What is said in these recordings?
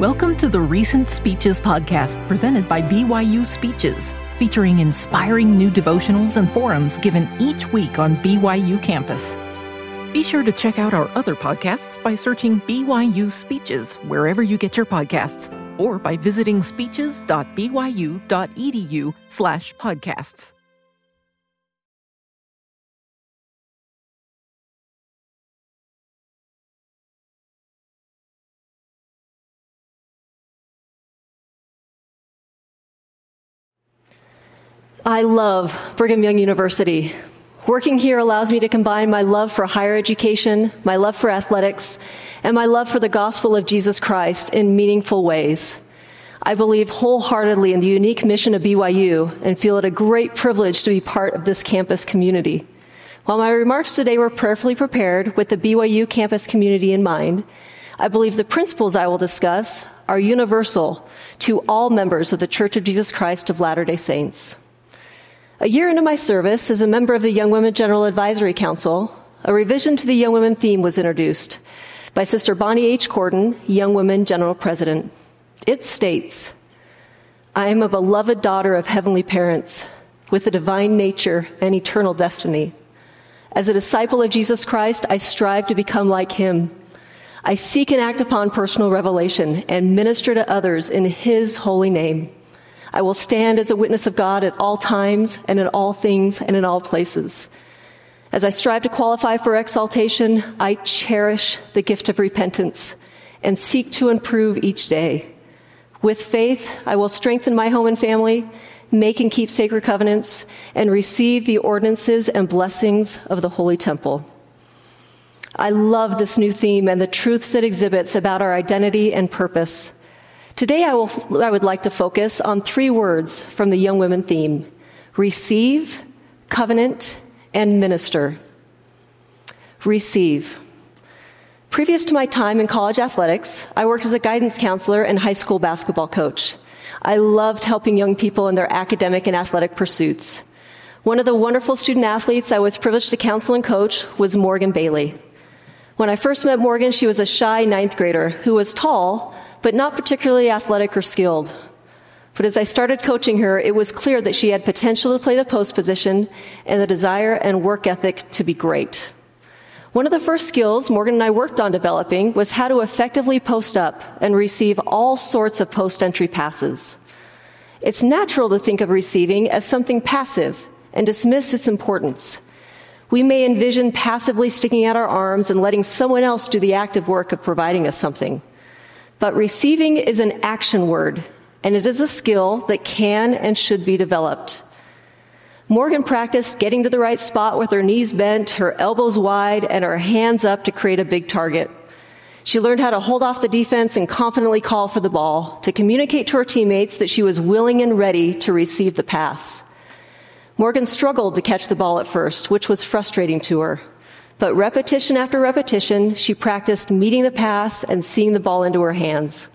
Welcome to the Recent Speeches podcast presented by BYU Speeches, featuring inspiring new devotionals and forums given each week on BYU campus. Be sure to check out our other podcasts by searching BYU Speeches wherever you get your podcasts or by visiting speeches.byu.edu I love Brigham Young University. Working here allows me to combine my love for higher education, my love for athletics, and my love for the gospel of Jesus Christ in meaningful ways. I believe wholeheartedly in the unique mission of BYU and feel it a great privilege to be part of this campus community. While my remarks today were prayerfully prepared with the BYU campus community in mind, I believe the principles I will discuss are universal to all members of the Church of Jesus Christ of Latter day Saints. A year into my service as a member of the Young Women General Advisory Council, a revision to the Young Women theme was introduced by Sister Bonnie H. Cordon, Young Women General President. It states, I am a beloved daughter of heavenly parents with a divine nature and eternal destiny. As a disciple of Jesus Christ, I strive to become like him. I seek and act upon personal revelation and minister to others in his holy name. I will stand as a witness of God at all times and in all things and in all places. As I strive to qualify for exaltation, I cherish the gift of repentance and seek to improve each day. With faith, I will strengthen my home and family, make and keep sacred covenants, and receive the ordinances and blessings of the Holy Temple. I love this new theme and the truths it exhibits about our identity and purpose. Today, I, will, I would like to focus on three words from the Young Women theme receive, covenant, and minister. Receive. Previous to my time in college athletics, I worked as a guidance counselor and high school basketball coach. I loved helping young people in their academic and athletic pursuits. One of the wonderful student athletes I was privileged to counsel and coach was Morgan Bailey. When I first met Morgan, she was a shy ninth grader who was tall, but not particularly athletic or skilled. But as I started coaching her, it was clear that she had potential to play the post position and the desire and work ethic to be great. One of the first skills Morgan and I worked on developing was how to effectively post up and receive all sorts of post entry passes. It's natural to think of receiving as something passive and dismiss its importance. We may envision passively sticking out our arms and letting someone else do the active work of providing us something. But receiving is an action word, and it is a skill that can and should be developed. Morgan practiced getting to the right spot with her knees bent, her elbows wide, and her hands up to create a big target. She learned how to hold off the defense and confidently call for the ball, to communicate to her teammates that she was willing and ready to receive the pass. Morgan struggled to catch the ball at first, which was frustrating to her. But repetition after repetition, she practiced meeting the pass and seeing the ball into her hands.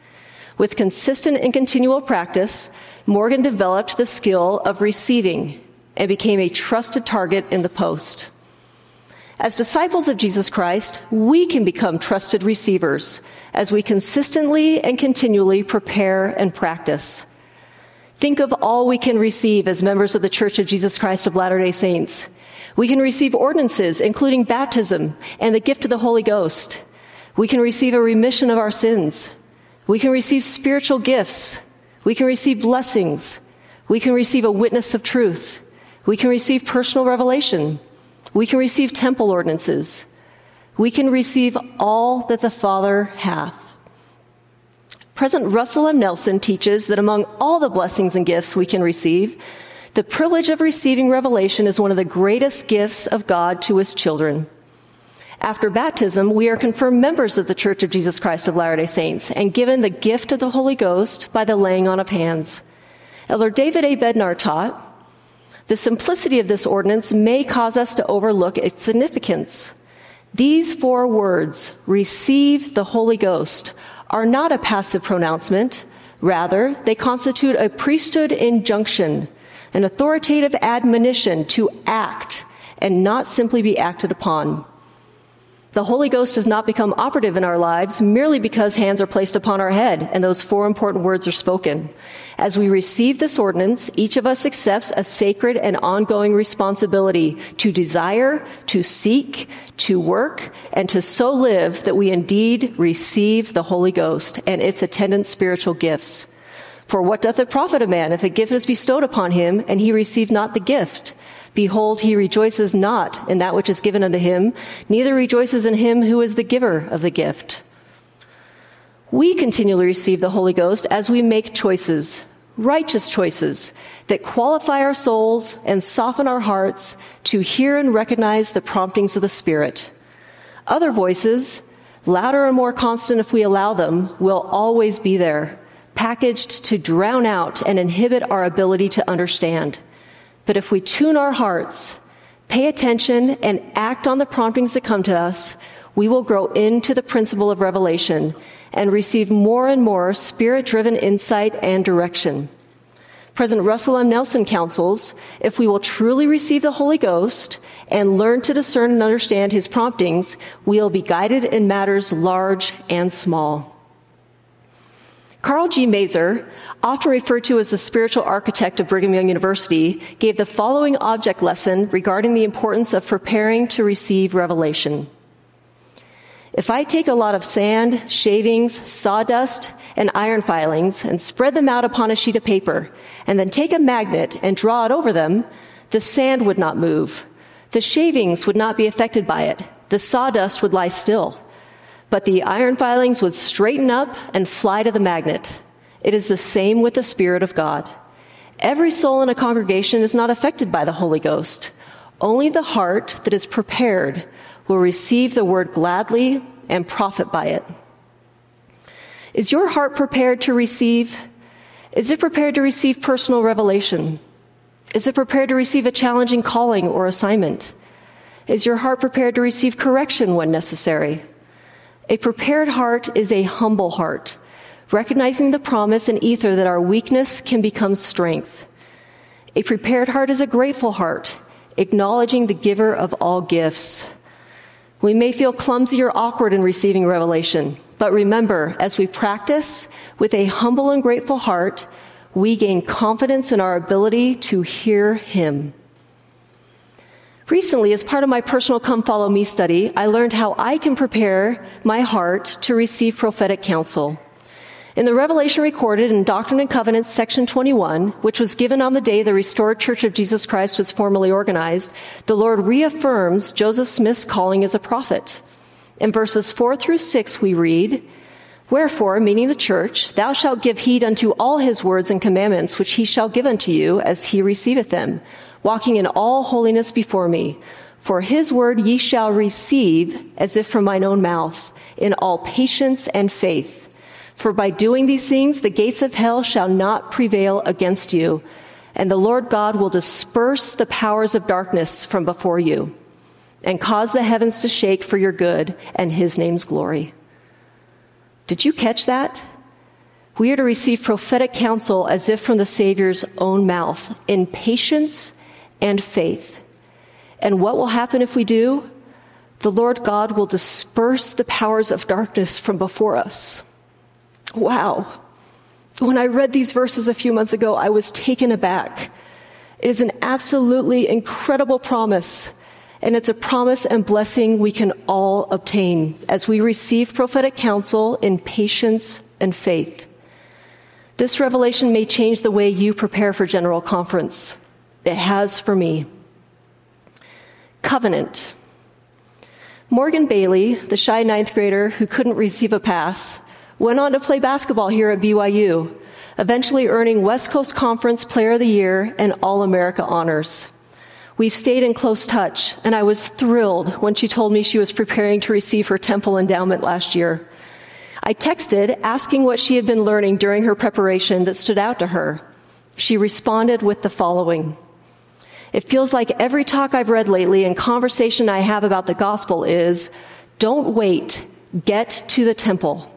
With consistent and continual practice, Morgan developed the skill of receiving and became a trusted target in the post. As disciples of Jesus Christ, we can become trusted receivers as we consistently and continually prepare and practice. Think of all we can receive as members of the Church of Jesus Christ of Latter day Saints. We can receive ordinances, including baptism and the gift of the Holy Ghost. We can receive a remission of our sins. We can receive spiritual gifts. We can receive blessings. We can receive a witness of truth. We can receive personal revelation. We can receive temple ordinances. We can receive all that the Father hath. President Russell M. Nelson teaches that among all the blessings and gifts we can receive, the privilege of receiving revelation is one of the greatest gifts of God to his children. After baptism, we are confirmed members of the Church of Jesus Christ of Latter day Saints and given the gift of the Holy Ghost by the laying on of hands. Elder David A. Bednar taught the simplicity of this ordinance may cause us to overlook its significance. These four words, receive the Holy Ghost, are not a passive pronouncement. Rather, they constitute a priesthood injunction an authoritative admonition to act and not simply be acted upon. The Holy Ghost does not become operative in our lives merely because hands are placed upon our head and those four important words are spoken. As we receive this ordinance, each of us accepts a sacred and ongoing responsibility to desire, to seek, to work, and to so live that we indeed receive the Holy Ghost and its attendant spiritual gifts. For what doth it profit a man if a gift is bestowed upon him and he receive not the gift? Behold, he rejoices not in that which is given unto him, neither rejoices in him who is the giver of the gift. We continually receive the Holy Ghost as we make choices, righteous choices, that qualify our souls and soften our hearts to hear and recognize the promptings of the Spirit. Other voices, louder and more constant if we allow them, will always be there, packaged to drown out and inhibit our ability to understand. But if we tune our hearts, pay attention, and act on the promptings that come to us, we will grow into the principle of revelation and receive more and more spirit driven insight and direction. President Russell M. Nelson counsels if we will truly receive the Holy Ghost and learn to discern and understand his promptings, we'll be guided in matters large and small. Karl G. Maeser, often referred to as the spiritual architect of Brigham Young University, gave the following object lesson regarding the importance of preparing to receive revelation. If I take a lot of sand, shavings, sawdust, and iron filings and spread them out upon a sheet of paper, and then take a magnet and draw it over them, the sand would not move. The shavings would not be affected by it. The sawdust would lie still but the iron filings would straighten up and fly to the magnet. It is the same with the Spirit of God. Every soul in a congregation is not affected by the Holy Ghost. Only the heart that is prepared will receive the word gladly and profit by it. Is your heart prepared to receive? Is it prepared to receive personal revelation? Is it prepared to receive a challenging calling or assignment? Is your heart prepared to receive correction when necessary? A prepared heart is a humble heart, recognizing the promise in Ether that our weakness can become strength. A prepared heart is a grateful heart, acknowledging the giver of all gifts. We may feel clumsy or awkward in receiving revelation, but remember, as we practice with a humble and grateful heart, we gain confidence in our ability to hear Him. Recently, as part of my personal Come Follow Me study, I learned how I can prepare my heart to receive prophetic counsel. In the revelation recorded in Doctrine and Covenants, section 21, which was given on the day the restored Church of Jesus Christ was formally organized, the Lord reaffirms Joseph Smith's calling as a prophet. In verses 4 through 6, we read, Wherefore, meaning the church, thou shalt give heed unto all his words and commandments which he shall give unto you as he receiveth them walking in all holiness before me. For his word ye shall receive as if from mine own mouth, in all patience and faith. For by doing these things, the gates of hell shall not prevail against you, and the Lord God will disperse the powers of darkness from before you, and cause the heavens to shake for your good and his name's glory. Did you catch that? We are to receive prophetic counsel as if from the Savior's own mouth, in patience and faith. And what will happen if we do? The Lord God will disperse the powers of darkness from before us. Wow. When I read these verses a few months ago, I was taken aback. It is an absolutely incredible promise, and it's a promise and blessing we can all obtain as we receive prophetic counsel in patience and faith. This revelation may change the way you prepare for General Conference it has for me. Covenant. Morgan Bailey, the shy ninth grader who couldn't receive a pass, went on to play basketball here at BYU, eventually earning West Coast Conference Player of the Year and All America honors. We've stayed in close touch, and I was thrilled when she told me she was preparing to receive her temple endowment last year. I texted asking what she had been learning during her preparation that stood out to her. She responded with the following. It feels like every talk I've read lately and conversation I have about the gospel is don't wait, get to the temple.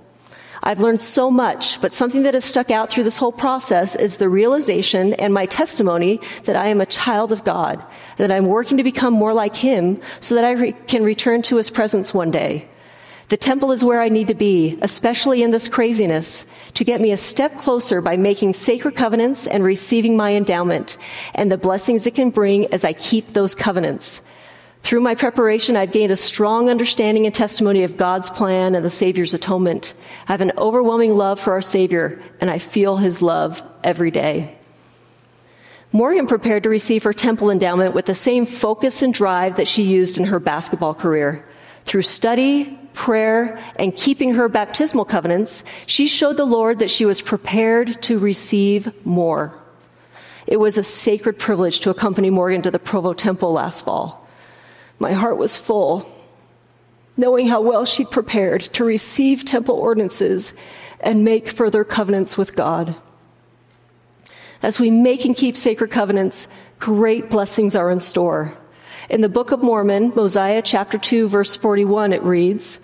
I've learned so much, but something that has stuck out through this whole process is the realization and my testimony that I am a child of God, that I'm working to become more like Him so that I re- can return to His presence one day. The temple is where I need to be, especially in this craziness, to get me a step closer by making sacred covenants and receiving my endowment and the blessings it can bring as I keep those covenants. Through my preparation, I've gained a strong understanding and testimony of God's plan and the Savior's atonement. I have an overwhelming love for our Savior, and I feel His love every day. Morgan prepared to receive her temple endowment with the same focus and drive that she used in her basketball career. Through study, prayer, and keeping her baptismal covenants, she showed the Lord that she was prepared to receive more. It was a sacred privilege to accompany Morgan to the Provo Temple last fall. My heart was full, knowing how well she'd prepared to receive temple ordinances and make further covenants with God. As we make and keep sacred covenants, great blessings are in store. In the Book of Mormon, Mosiah chapter 2, verse 41, it reads,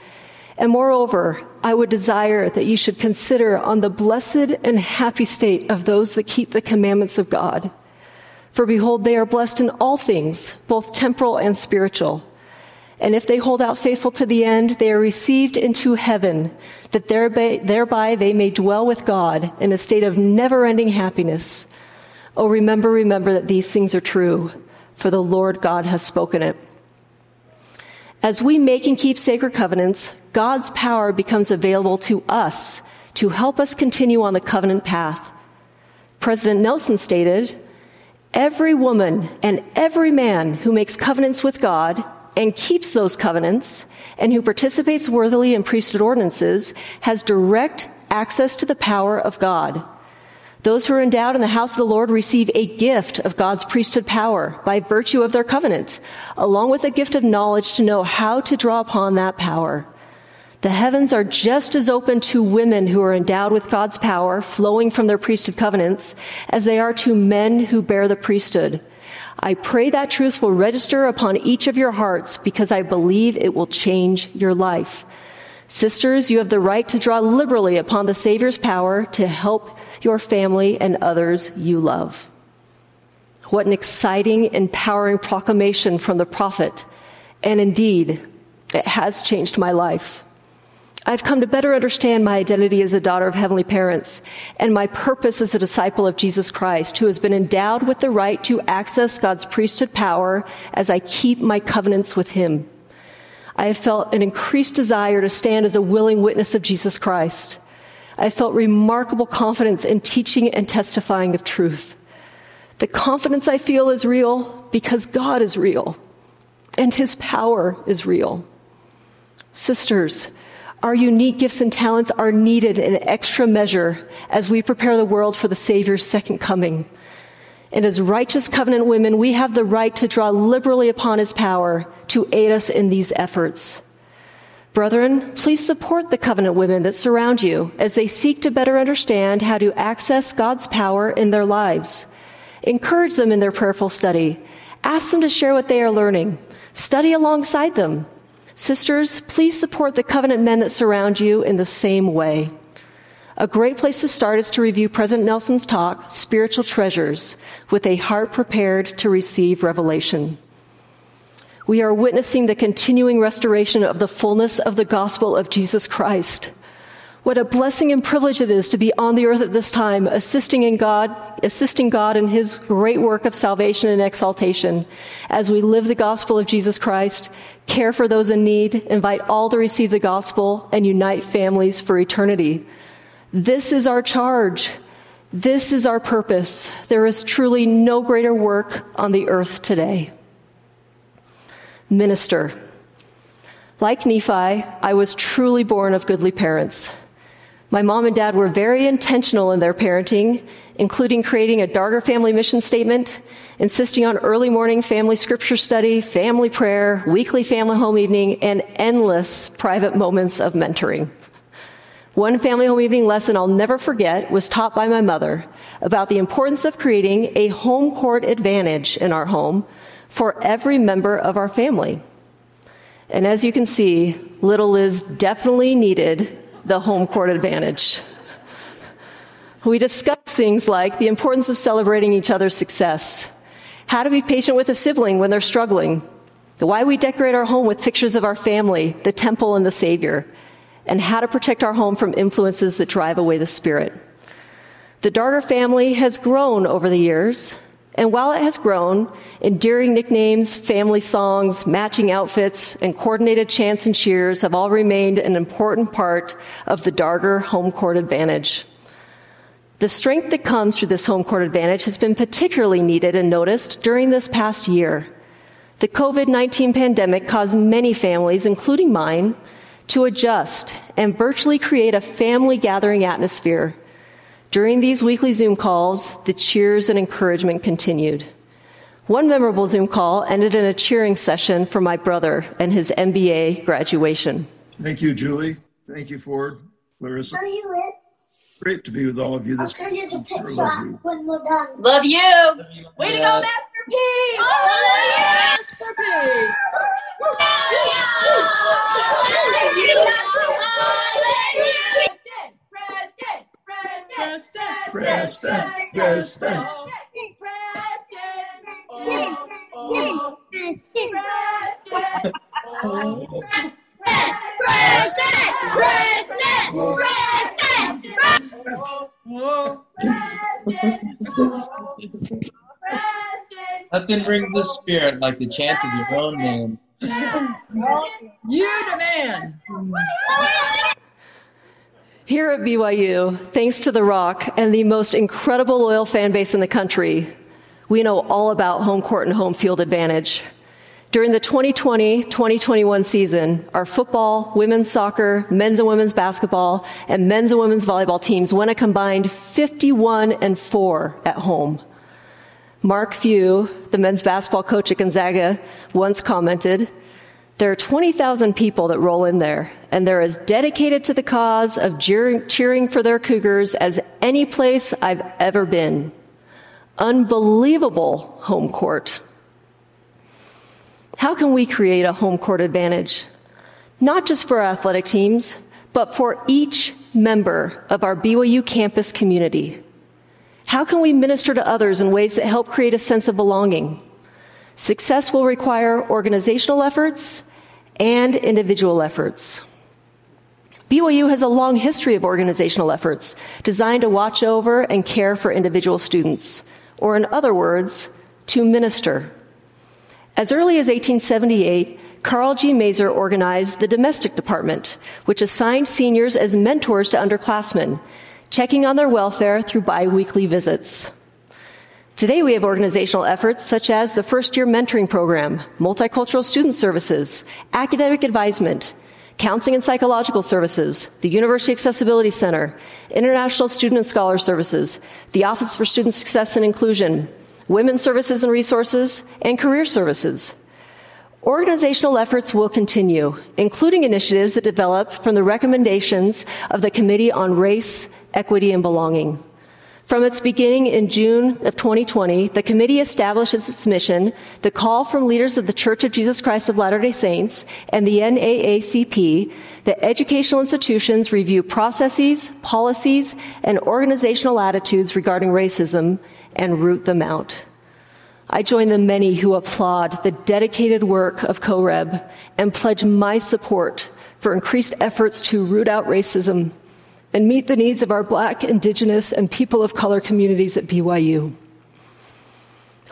And moreover, I would desire that you should consider on the blessed and happy state of those that keep the commandments of God for behold, they are blessed in all things, both temporal and spiritual. And if they hold out faithful to the end, they are received into heaven, that thereby, thereby they may dwell with God in a state of never ending happiness. Oh, remember, remember that these things are true, for the Lord God has spoken it. As we make and keep sacred covenants, God's power becomes available to us to help us continue on the covenant path. President Nelson stated, Every woman and every man who makes covenants with God and keeps those covenants and who participates worthily in priesthood ordinances has direct access to the power of God. Those who are endowed in the house of the Lord receive a gift of God's priesthood power by virtue of their covenant, along with a gift of knowledge to know how to draw upon that power. The heavens are just as open to women who are endowed with God's power flowing from their priesthood covenants as they are to men who bear the priesthood. I pray that truth will register upon each of your hearts because I believe it will change your life. Sisters, you have the right to draw liberally upon the Savior's power to help your family and others you love. What an exciting, empowering proclamation from the prophet. And indeed, it has changed my life. I've come to better understand my identity as a daughter of heavenly parents and my purpose as a disciple of Jesus Christ, who has been endowed with the right to access God's priesthood power as I keep my covenants with Him. I have felt an increased desire to stand as a willing witness of Jesus Christ. I have felt remarkable confidence in teaching and testifying of truth. The confidence I feel is real because God is real and His power is real. Sisters, our unique gifts and talents are needed in extra measure as we prepare the world for the Savior's second coming. And as righteous covenant women, we have the right to draw liberally upon his power to aid us in these efforts. Brethren, please support the covenant women that surround you as they seek to better understand how to access God's power in their lives. Encourage them in their prayerful study. Ask them to share what they are learning. Study alongside them. Sisters, please support the covenant men that surround you in the same way. A great place to start is to review President Nelson's talk, Spiritual Treasures, with a heart prepared to receive revelation. We are witnessing the continuing restoration of the fullness of the gospel of Jesus Christ. What a blessing and privilege it is to be on the earth at this time, assisting in God, assisting God in His great work of salvation and exaltation as we live the gospel of Jesus Christ, care for those in need, invite all to receive the gospel, and unite families for eternity. This is our charge. This is our purpose. There is truly no greater work on the earth today. Minister. Like Nephi, I was truly born of goodly parents. My mom and dad were very intentional in their parenting, including creating a Darger family mission statement, insisting on early morning family scripture study, family prayer, weekly family home evening, and endless private moments of mentoring. One family home evening lesson I'll never forget was taught by my mother about the importance of creating a home court advantage in our home for every member of our family. And as you can see, little Liz definitely needed the home court advantage. We discussed things like the importance of celebrating each other's success, how to be patient with a sibling when they're struggling, why we decorate our home with pictures of our family, the temple, and the Savior, and how to protect our home from influences that drive away the spirit. The Darger family has grown over the years, and while it has grown, endearing nicknames, family songs, matching outfits, and coordinated chants and cheers have all remained an important part of the Darger home court advantage. The strength that comes through this home court advantage has been particularly needed and noticed during this past year. The COVID 19 pandemic caused many families, including mine, to adjust and virtually create a family gathering atmosphere. During these weekly Zoom calls, the cheers and encouragement continued. One memorable Zoom call ended in a cheering session for my brother and his MBA graduation. Thank you, Julie. Thank you, Ford, Larissa. Are you it? Great to be with all of you I'll this send you the I picture love you. when we're done. Love you. Way to go, Master P. Oh, Master P. Oh, Nothing brings the spirit like the chant of your own name. You. Here at BYU, thanks to The ROC and the most incredible loyal fan base in the country, we know all about home court and home field advantage. During the 2020 2021 season, our football, women's soccer, men's and women's basketball, and men's and women's volleyball teams won a combined 51 and 4 at home. Mark Few, the men's basketball coach at Gonzaga, once commented, there are 20,000 people that roll in there, and they're as dedicated to the cause of cheering, for their Cougars as any place I've ever been. Unbelievable home court. How can we create a home court advantage? Not just for our athletic teams, but for each member of our BYU campus community. How can we minister to others in ways that help create a sense of belonging? Success will require organizational efforts and individual efforts. BYU has a long history of organizational efforts designed to watch over and care for individual students, or in other words, to minister. As early as 1878, Karl G. Maeser organized the domestic department, which assigned seniors as mentors to underclassmen, checking on their welfare through biweekly visits. Today we have organizational efforts such as the first year mentoring program, multicultural student services, academic advisement, counseling and psychological services, the University Accessibility Center, International Student and Scholar Services, the Office for Student Success and Inclusion, Women's Services and Resources, and Career Services. Organizational efforts will continue, including initiatives that develop from the recommendations of the Committee on Race, Equity, and Belonging. From its beginning in June of 2020, the committee established as its mission the call from leaders of the Church of Jesus Christ of Latter-day Saints and the NAACP that educational institutions review processes, policies, and organizational attitudes regarding racism and root them out. I join the many who applaud the dedicated work of CoReb and pledge my support for increased efforts to root out racism and meet the needs of our Black, Indigenous, and people of color communities at BYU.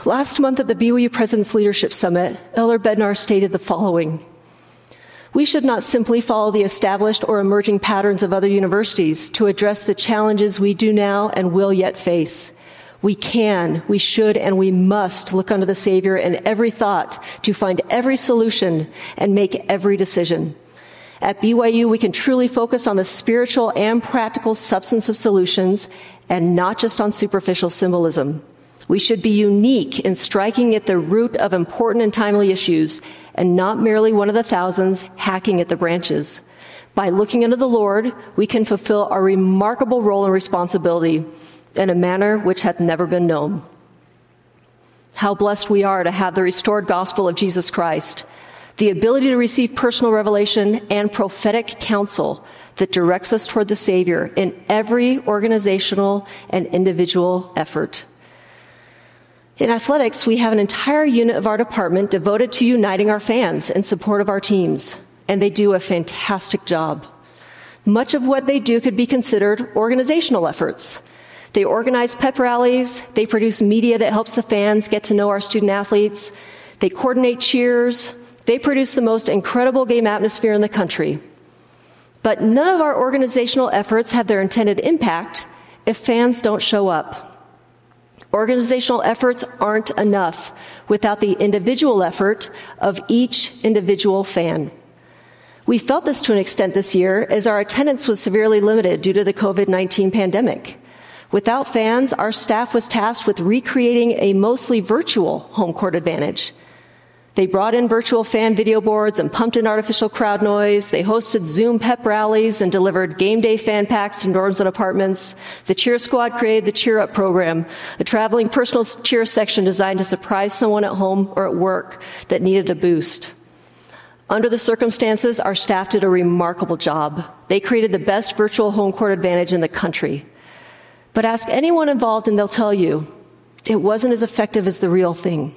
Last month at the BYU President's Leadership Summit, Elder Bednar stated the following. We should not simply follow the established or emerging patterns of other universities to address the challenges we do now and will yet face. We can, we should, and we must look unto the Savior in every thought to find every solution and make every decision. At BYU, we can truly focus on the spiritual and practical substance of solutions and not just on superficial symbolism. We should be unique in striking at the root of important and timely issues and not merely one of the thousands hacking at the branches. By looking unto the Lord, we can fulfill our remarkable role and responsibility in a manner which hath never been known. How blessed we are to have the restored gospel of Jesus Christ the ability to receive personal revelation and prophetic counsel that directs us toward the Savior in every organizational and individual effort. In athletics, we have an entire unit of our department devoted to uniting our fans in support of our teams, and they do a fantastic job. Much of what they do could be considered organizational efforts. They organize pep rallies, they produce media that helps the fans get to know our student athletes, they coordinate cheers, they produce the most incredible game atmosphere in the country. But none of our organizational efforts have their intended impact if fans don't show up. Organizational efforts aren't enough without the individual effort of each individual fan. We felt this to an extent this year as our attendance was severely limited due to the COVID 19 pandemic. Without fans, our staff was tasked with recreating a mostly virtual home court advantage. They brought in virtual fan video boards and pumped in artificial crowd noise. They hosted Zoom pep rallies and delivered game day fan packs to dorms and apartments. The cheer squad created the cheer up program, a traveling personal cheer section designed to surprise someone at home or at work that needed a boost. Under the circumstances, our staff did a remarkable job. They created the best virtual home court advantage in the country. But ask anyone involved and they'll tell you it wasn't as effective as the real thing.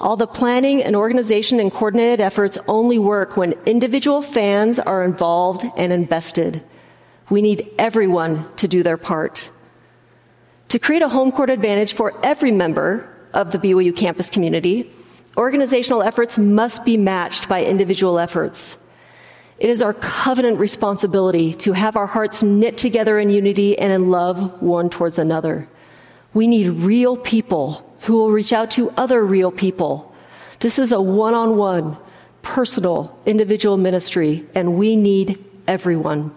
All the planning and organization and coordinated efforts only work when individual fans are involved and invested. We need everyone to do their part. To create a home court advantage for every member of the BYU campus community, organizational efforts must be matched by individual efforts. It is our covenant responsibility to have our hearts knit together in unity and in love one towards another. We need real people who will reach out to other real people. This is a one on one, personal, individual ministry, and we need everyone.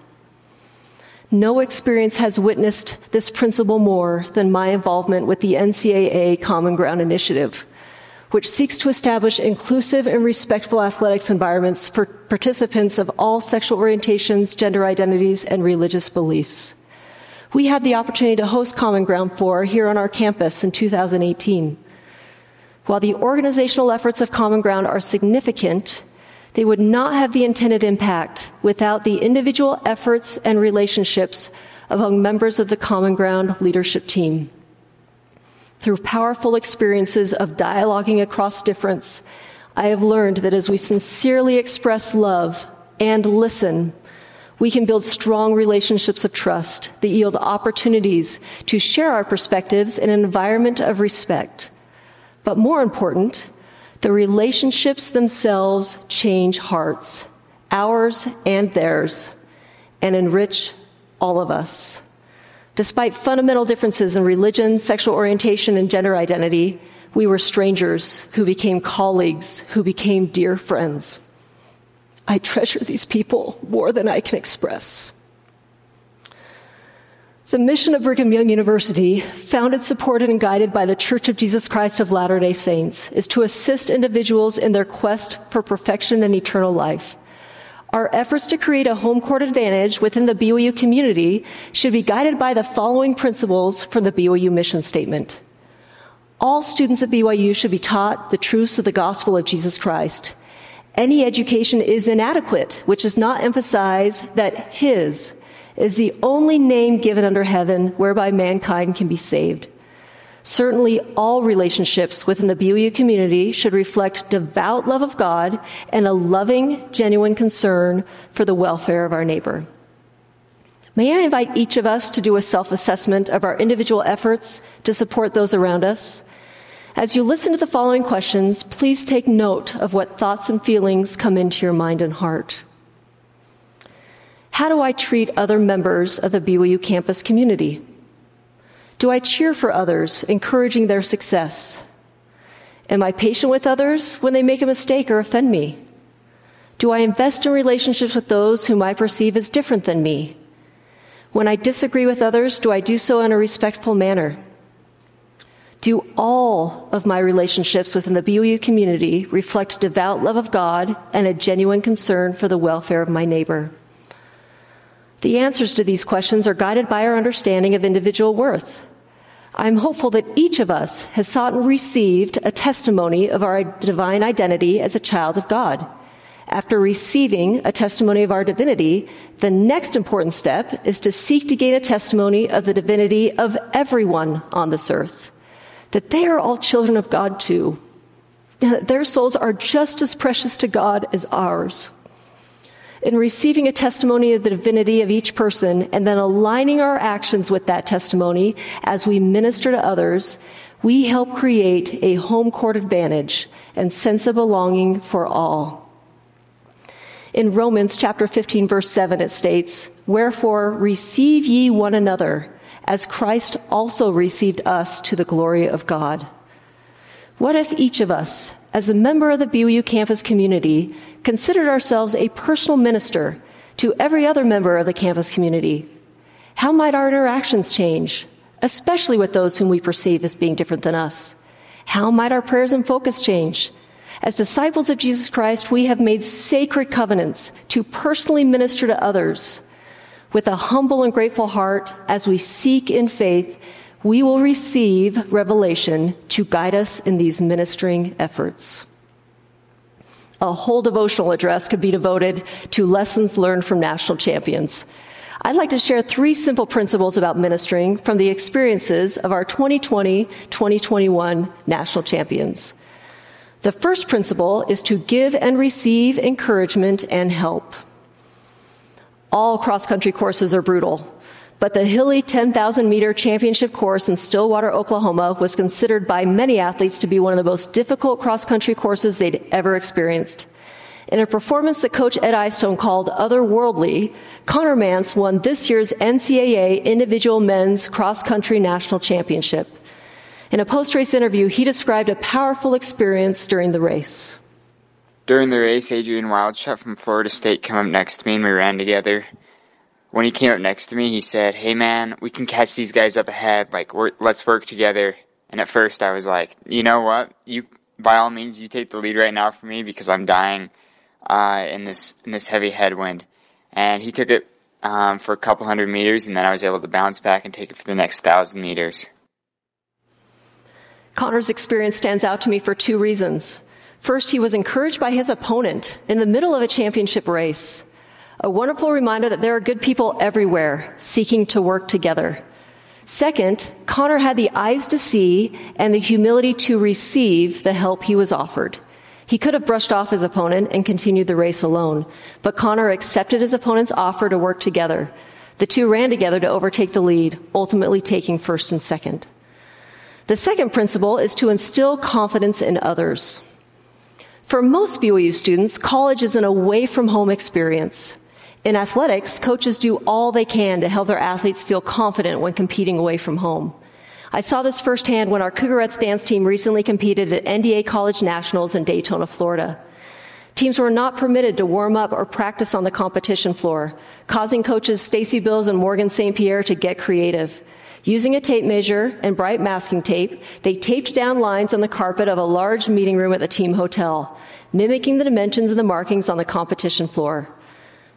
No experience has witnessed this principle more than my involvement with the NCAA Common Ground Initiative, which seeks to establish inclusive and respectful athletics environments for participants of all sexual orientations, gender identities, and religious beliefs we had the opportunity to host Common Ground 4 here on our campus in 2018. While the organizational efforts of Common Ground are significant, they would not have the intended impact without the individual efforts and relationships among members of the Common Ground leadership team. Through powerful experiences of dialoguing across difference, I have learned that as we sincerely express love and listen, we can build strong relationships of trust that yield opportunities to share our perspectives in an environment of respect. But more important, the relationships themselves change hearts, ours and theirs, and enrich all of us. Despite fundamental differences in religion, sexual orientation, and gender identity, we were strangers who became colleagues, who became dear friends. I treasure these people more than I can express. The mission of Brigham Young University, founded, supported, and guided by the Church of Jesus Christ of Latter day Saints, is to assist individuals in their quest for perfection and eternal life. Our efforts to create a home court advantage within the BYU community should be guided by the following principles from the BYU mission statement. All students at BYU should be taught the truths of the gospel of Jesus Christ any education is inadequate, which does not emphasize that His is the only name given under heaven whereby mankind can be saved. Certainly, all relationships within the BYU community should reflect devout love of God and a loving, genuine concern for the welfare of our neighbor. May I invite each of us to do a self assessment of our individual efforts to support those around us? As you listen to the following questions, please take note of what thoughts and feelings come into your mind and heart. How do I treat other members of the BYU campus community? Do I cheer for others, encouraging their success? Am I patient with others when they make a mistake or offend me? Do I invest in relationships with those whom I perceive as different than me? When I disagree with others, do I do so in a respectful manner? Do all of my relationships within the BYU community reflect devout love of God and a genuine concern for the welfare of my neighbor? The answers to these questions are guided by our understanding of individual worth. I'm hopeful that each of us has sought and received a testimony of our divine identity as a child of God. After receiving a testimony of our divinity, the next important step is to seek to gain a testimony of the divinity of everyone on this earth, that they are all children of God too, and that their souls are just as precious to God as ours. In receiving a testimony of the divinity of each person and then aligning our actions with that testimony as we minister to others, we help create a home court advantage and sense of belonging for all. In Romans chapter 15 verse 7 it states, Wherefore receive ye one another, as Christ also received us to the glory of God. What if each of us, as a member of the BYU campus community, considered ourselves a personal minister to every other member of the campus community? How might our interactions change, especially with those whom we perceive as being different than us? How might our prayers and focus change? As disciples of Jesus Christ, we have made sacred covenants to personally minister to others. With a humble and grateful heart, as we seek in faith, we will receive revelation to guide us in these ministering efforts. A whole devotional address could be devoted to lessons learned from national champions. I'd like to share three simple principles about ministering from the experiences of our 2020 2021 national champions. The first principle is to give and receive encouragement and help. All cross country courses are brutal, but the hilly 10,000 meter championship course in Stillwater, Oklahoma was considered by many athletes to be one of the most difficult cross country courses they'd ever experienced. In a performance that coach Ed Eyestone called otherworldly, Conner Mantz won this year's NCAA individual men's cross country national championship. In a post race interview, he described a powerful experience during the race. During the race, Adrian Wildschut from Florida State came up next to me and we ran together. When he came up next to me, he said, Hey man, we can catch these guys up ahead. Like, let's work together. And at first I was like, you know what? You, by all means, you take the lead right now for me because I'm dying, uh, in this, in this heavy headwind. And he took it, um, for a couple hundred meters and then I was able to bounce back and take it for the next thousand meters. Conner's experience stands out to me for two reasons. First, he was encouraged by his opponent in the middle of a championship race. A wonderful reminder that there are good people everywhere seeking to work together. Second, Conner had the eyes to see and the humility to receive the help he was offered. He could have brushed off his opponent and continued the race alone, but Conner accepted his opponent's offer to work together. The two ran together to overtake the lead, ultimately taking first and second. The second principle is to instill confidence in others. For most BYU students, college is an away from home experience. In athletics, coaches do all they can to help their athletes feel confident when competing away from home. I saw this firsthand when our Cougarettes dance team recently competed at NDA College Nationals in Daytona, Florida. Teams were not permitted to warm up or practice on the competition floor, causing coaches Stacy Bills and Morgan St. Pierre to get creative. Using a tape measure and bright masking tape, they taped down lines on the carpet of a large meeting room at the team hotel, mimicking the dimensions of the markings on the competition floor.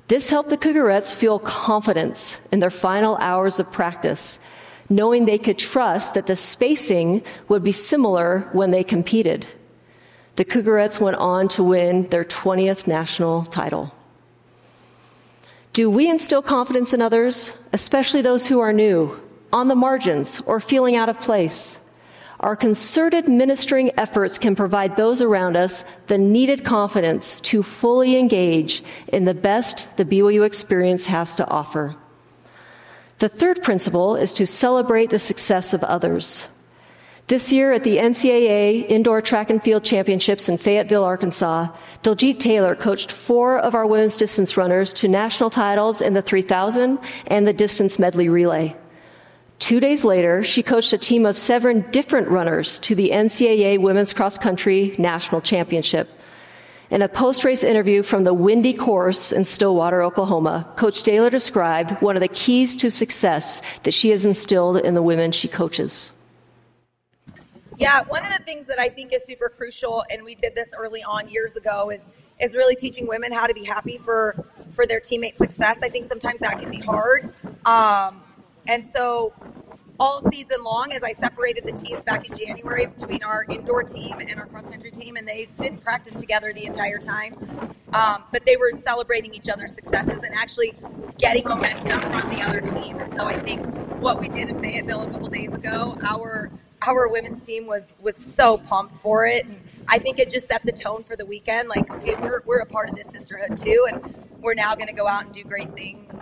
This helped the Cougarettes feel confidence in their final hours of practice, knowing they could trust that the spacing would be similar when they competed. The Cougarettes went on to win their 20th national title. Do we instill confidence in others, especially those who are new, on the margins, or feeling out of place. Our concerted ministering efforts can provide those around us the needed confidence to fully engage in the best the BYU experience has to offer. The third principle is to celebrate the success of others. This year at the NCAA Indoor Track and Field Championships in Fayetteville, Arkansas, Diljeet Taylor coached four of our women's distance runners to national titles in the 3000 and the distance medley relay. Two days later, she coached a team of seven different runners to the NCAA Women's Cross Country National Championship. In a post race interview from the windy course in Stillwater, Oklahoma, Coach Taylor described one of the keys to success that she has instilled in the women she coaches. Yeah, one of the things that I think is super crucial, and we did this early on years ago, is is really teaching women how to be happy for for their teammates' success. I think sometimes that can be hard. Um, and so all season long as I separated the teams back in January between our indoor team and our cross country team, and they didn't practice together the entire time. Um, but they were celebrating each other's successes and actually getting momentum from the other team. And so I think what we did in Fayetteville a couple days ago, our our women's team was was so pumped for it. And I think it just set the tone for the weekend. Like, okay, we're we're a part of this sisterhood too, and we're now going to go out and do great things.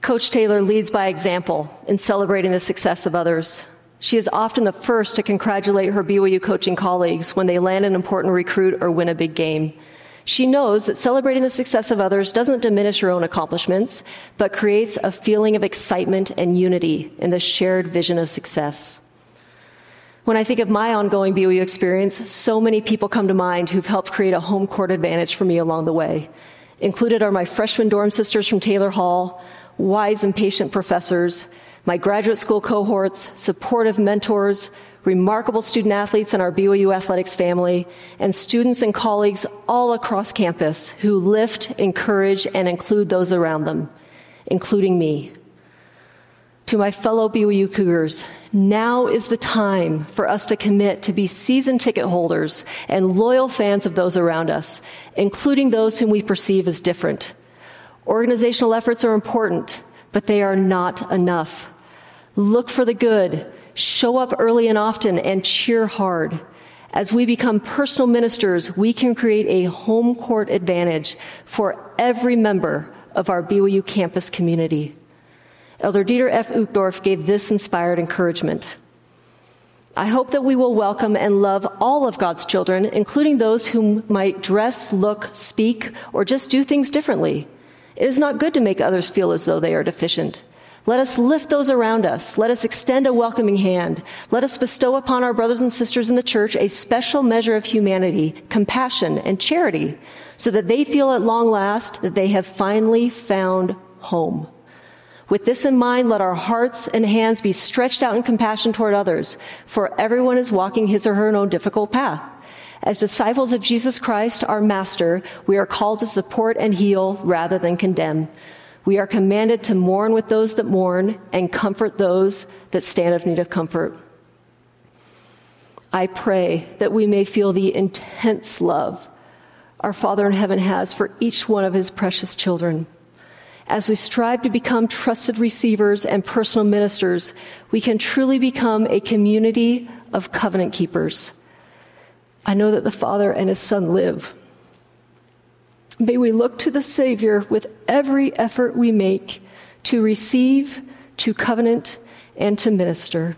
Coach Taylor leads by example in celebrating the success of others. She is often the first to congratulate her BYU coaching colleagues when they land an important recruit or win a big game. She knows that celebrating the success of others doesn't diminish her own accomplishments, but creates a feeling of excitement and unity in the shared vision of success. When I think of my ongoing BYU experience, so many people come to mind who've helped create a home court advantage for me along the way. Included are my freshman dorm sisters from Taylor Hall, wise and patient professors, my graduate school cohorts, supportive mentors, remarkable student athletes in our BYU athletics family, and students and colleagues all across campus who lift, encourage, and include those around them, including me. To my fellow BYU Cougars, now is the time for us to commit to be season ticket holders and loyal fans of those around us, including those whom we perceive as different. Organizational efforts are important, but they are not enough. Look for the good, show up early and often, and cheer hard. As we become personal ministers, we can create a home court advantage for every member of our BYU campus community. Elder Dieter F. Uchtdorf gave this inspired encouragement. I hope that we will welcome and love all of God's children, including those who might dress, look, speak, or just do things differently. It is not good to make others feel as though they are deficient. Let us lift those around us. Let us extend a welcoming hand. Let us bestow upon our brothers and sisters in the church a special measure of humanity, compassion, and charity so that they feel at long last that they have finally found home. With this in mind, let our hearts and hands be stretched out in compassion toward others, for everyone is walking his or her own difficult path. As disciples of Jesus Christ, our Master, we are called to support and heal rather than condemn. We are commanded to mourn with those that mourn and comfort those that stand of need of comfort. I pray that we may feel the intense love our Father in heaven has for each one of his precious children. As we strive to become trusted receivers and personal ministers, we can truly become a community of covenant keepers. I know that the Father and His Son live. May we look to the Savior with every effort we make to receive, to covenant, and to minister.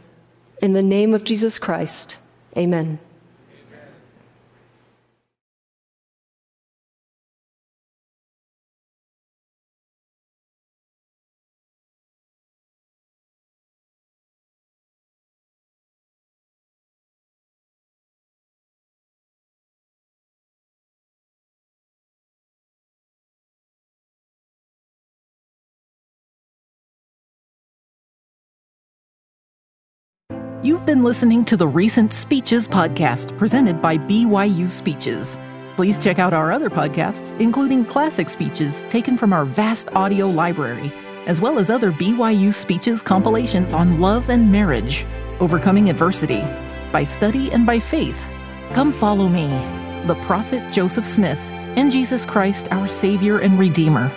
In the name of Jesus Christ, amen. Been listening to the Recent Speeches podcast presented by BYU Speeches. Please check out our other podcasts, including classic speeches taken from our vast audio library, as well as other BYU Speeches compilations on love and marriage, overcoming adversity, by study and by faith. Come follow me, the prophet Joseph Smith, and Jesus Christ, our Savior and Redeemer.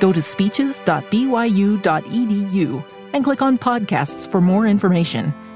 Go to speeches.byu.edu and click on podcasts for more information.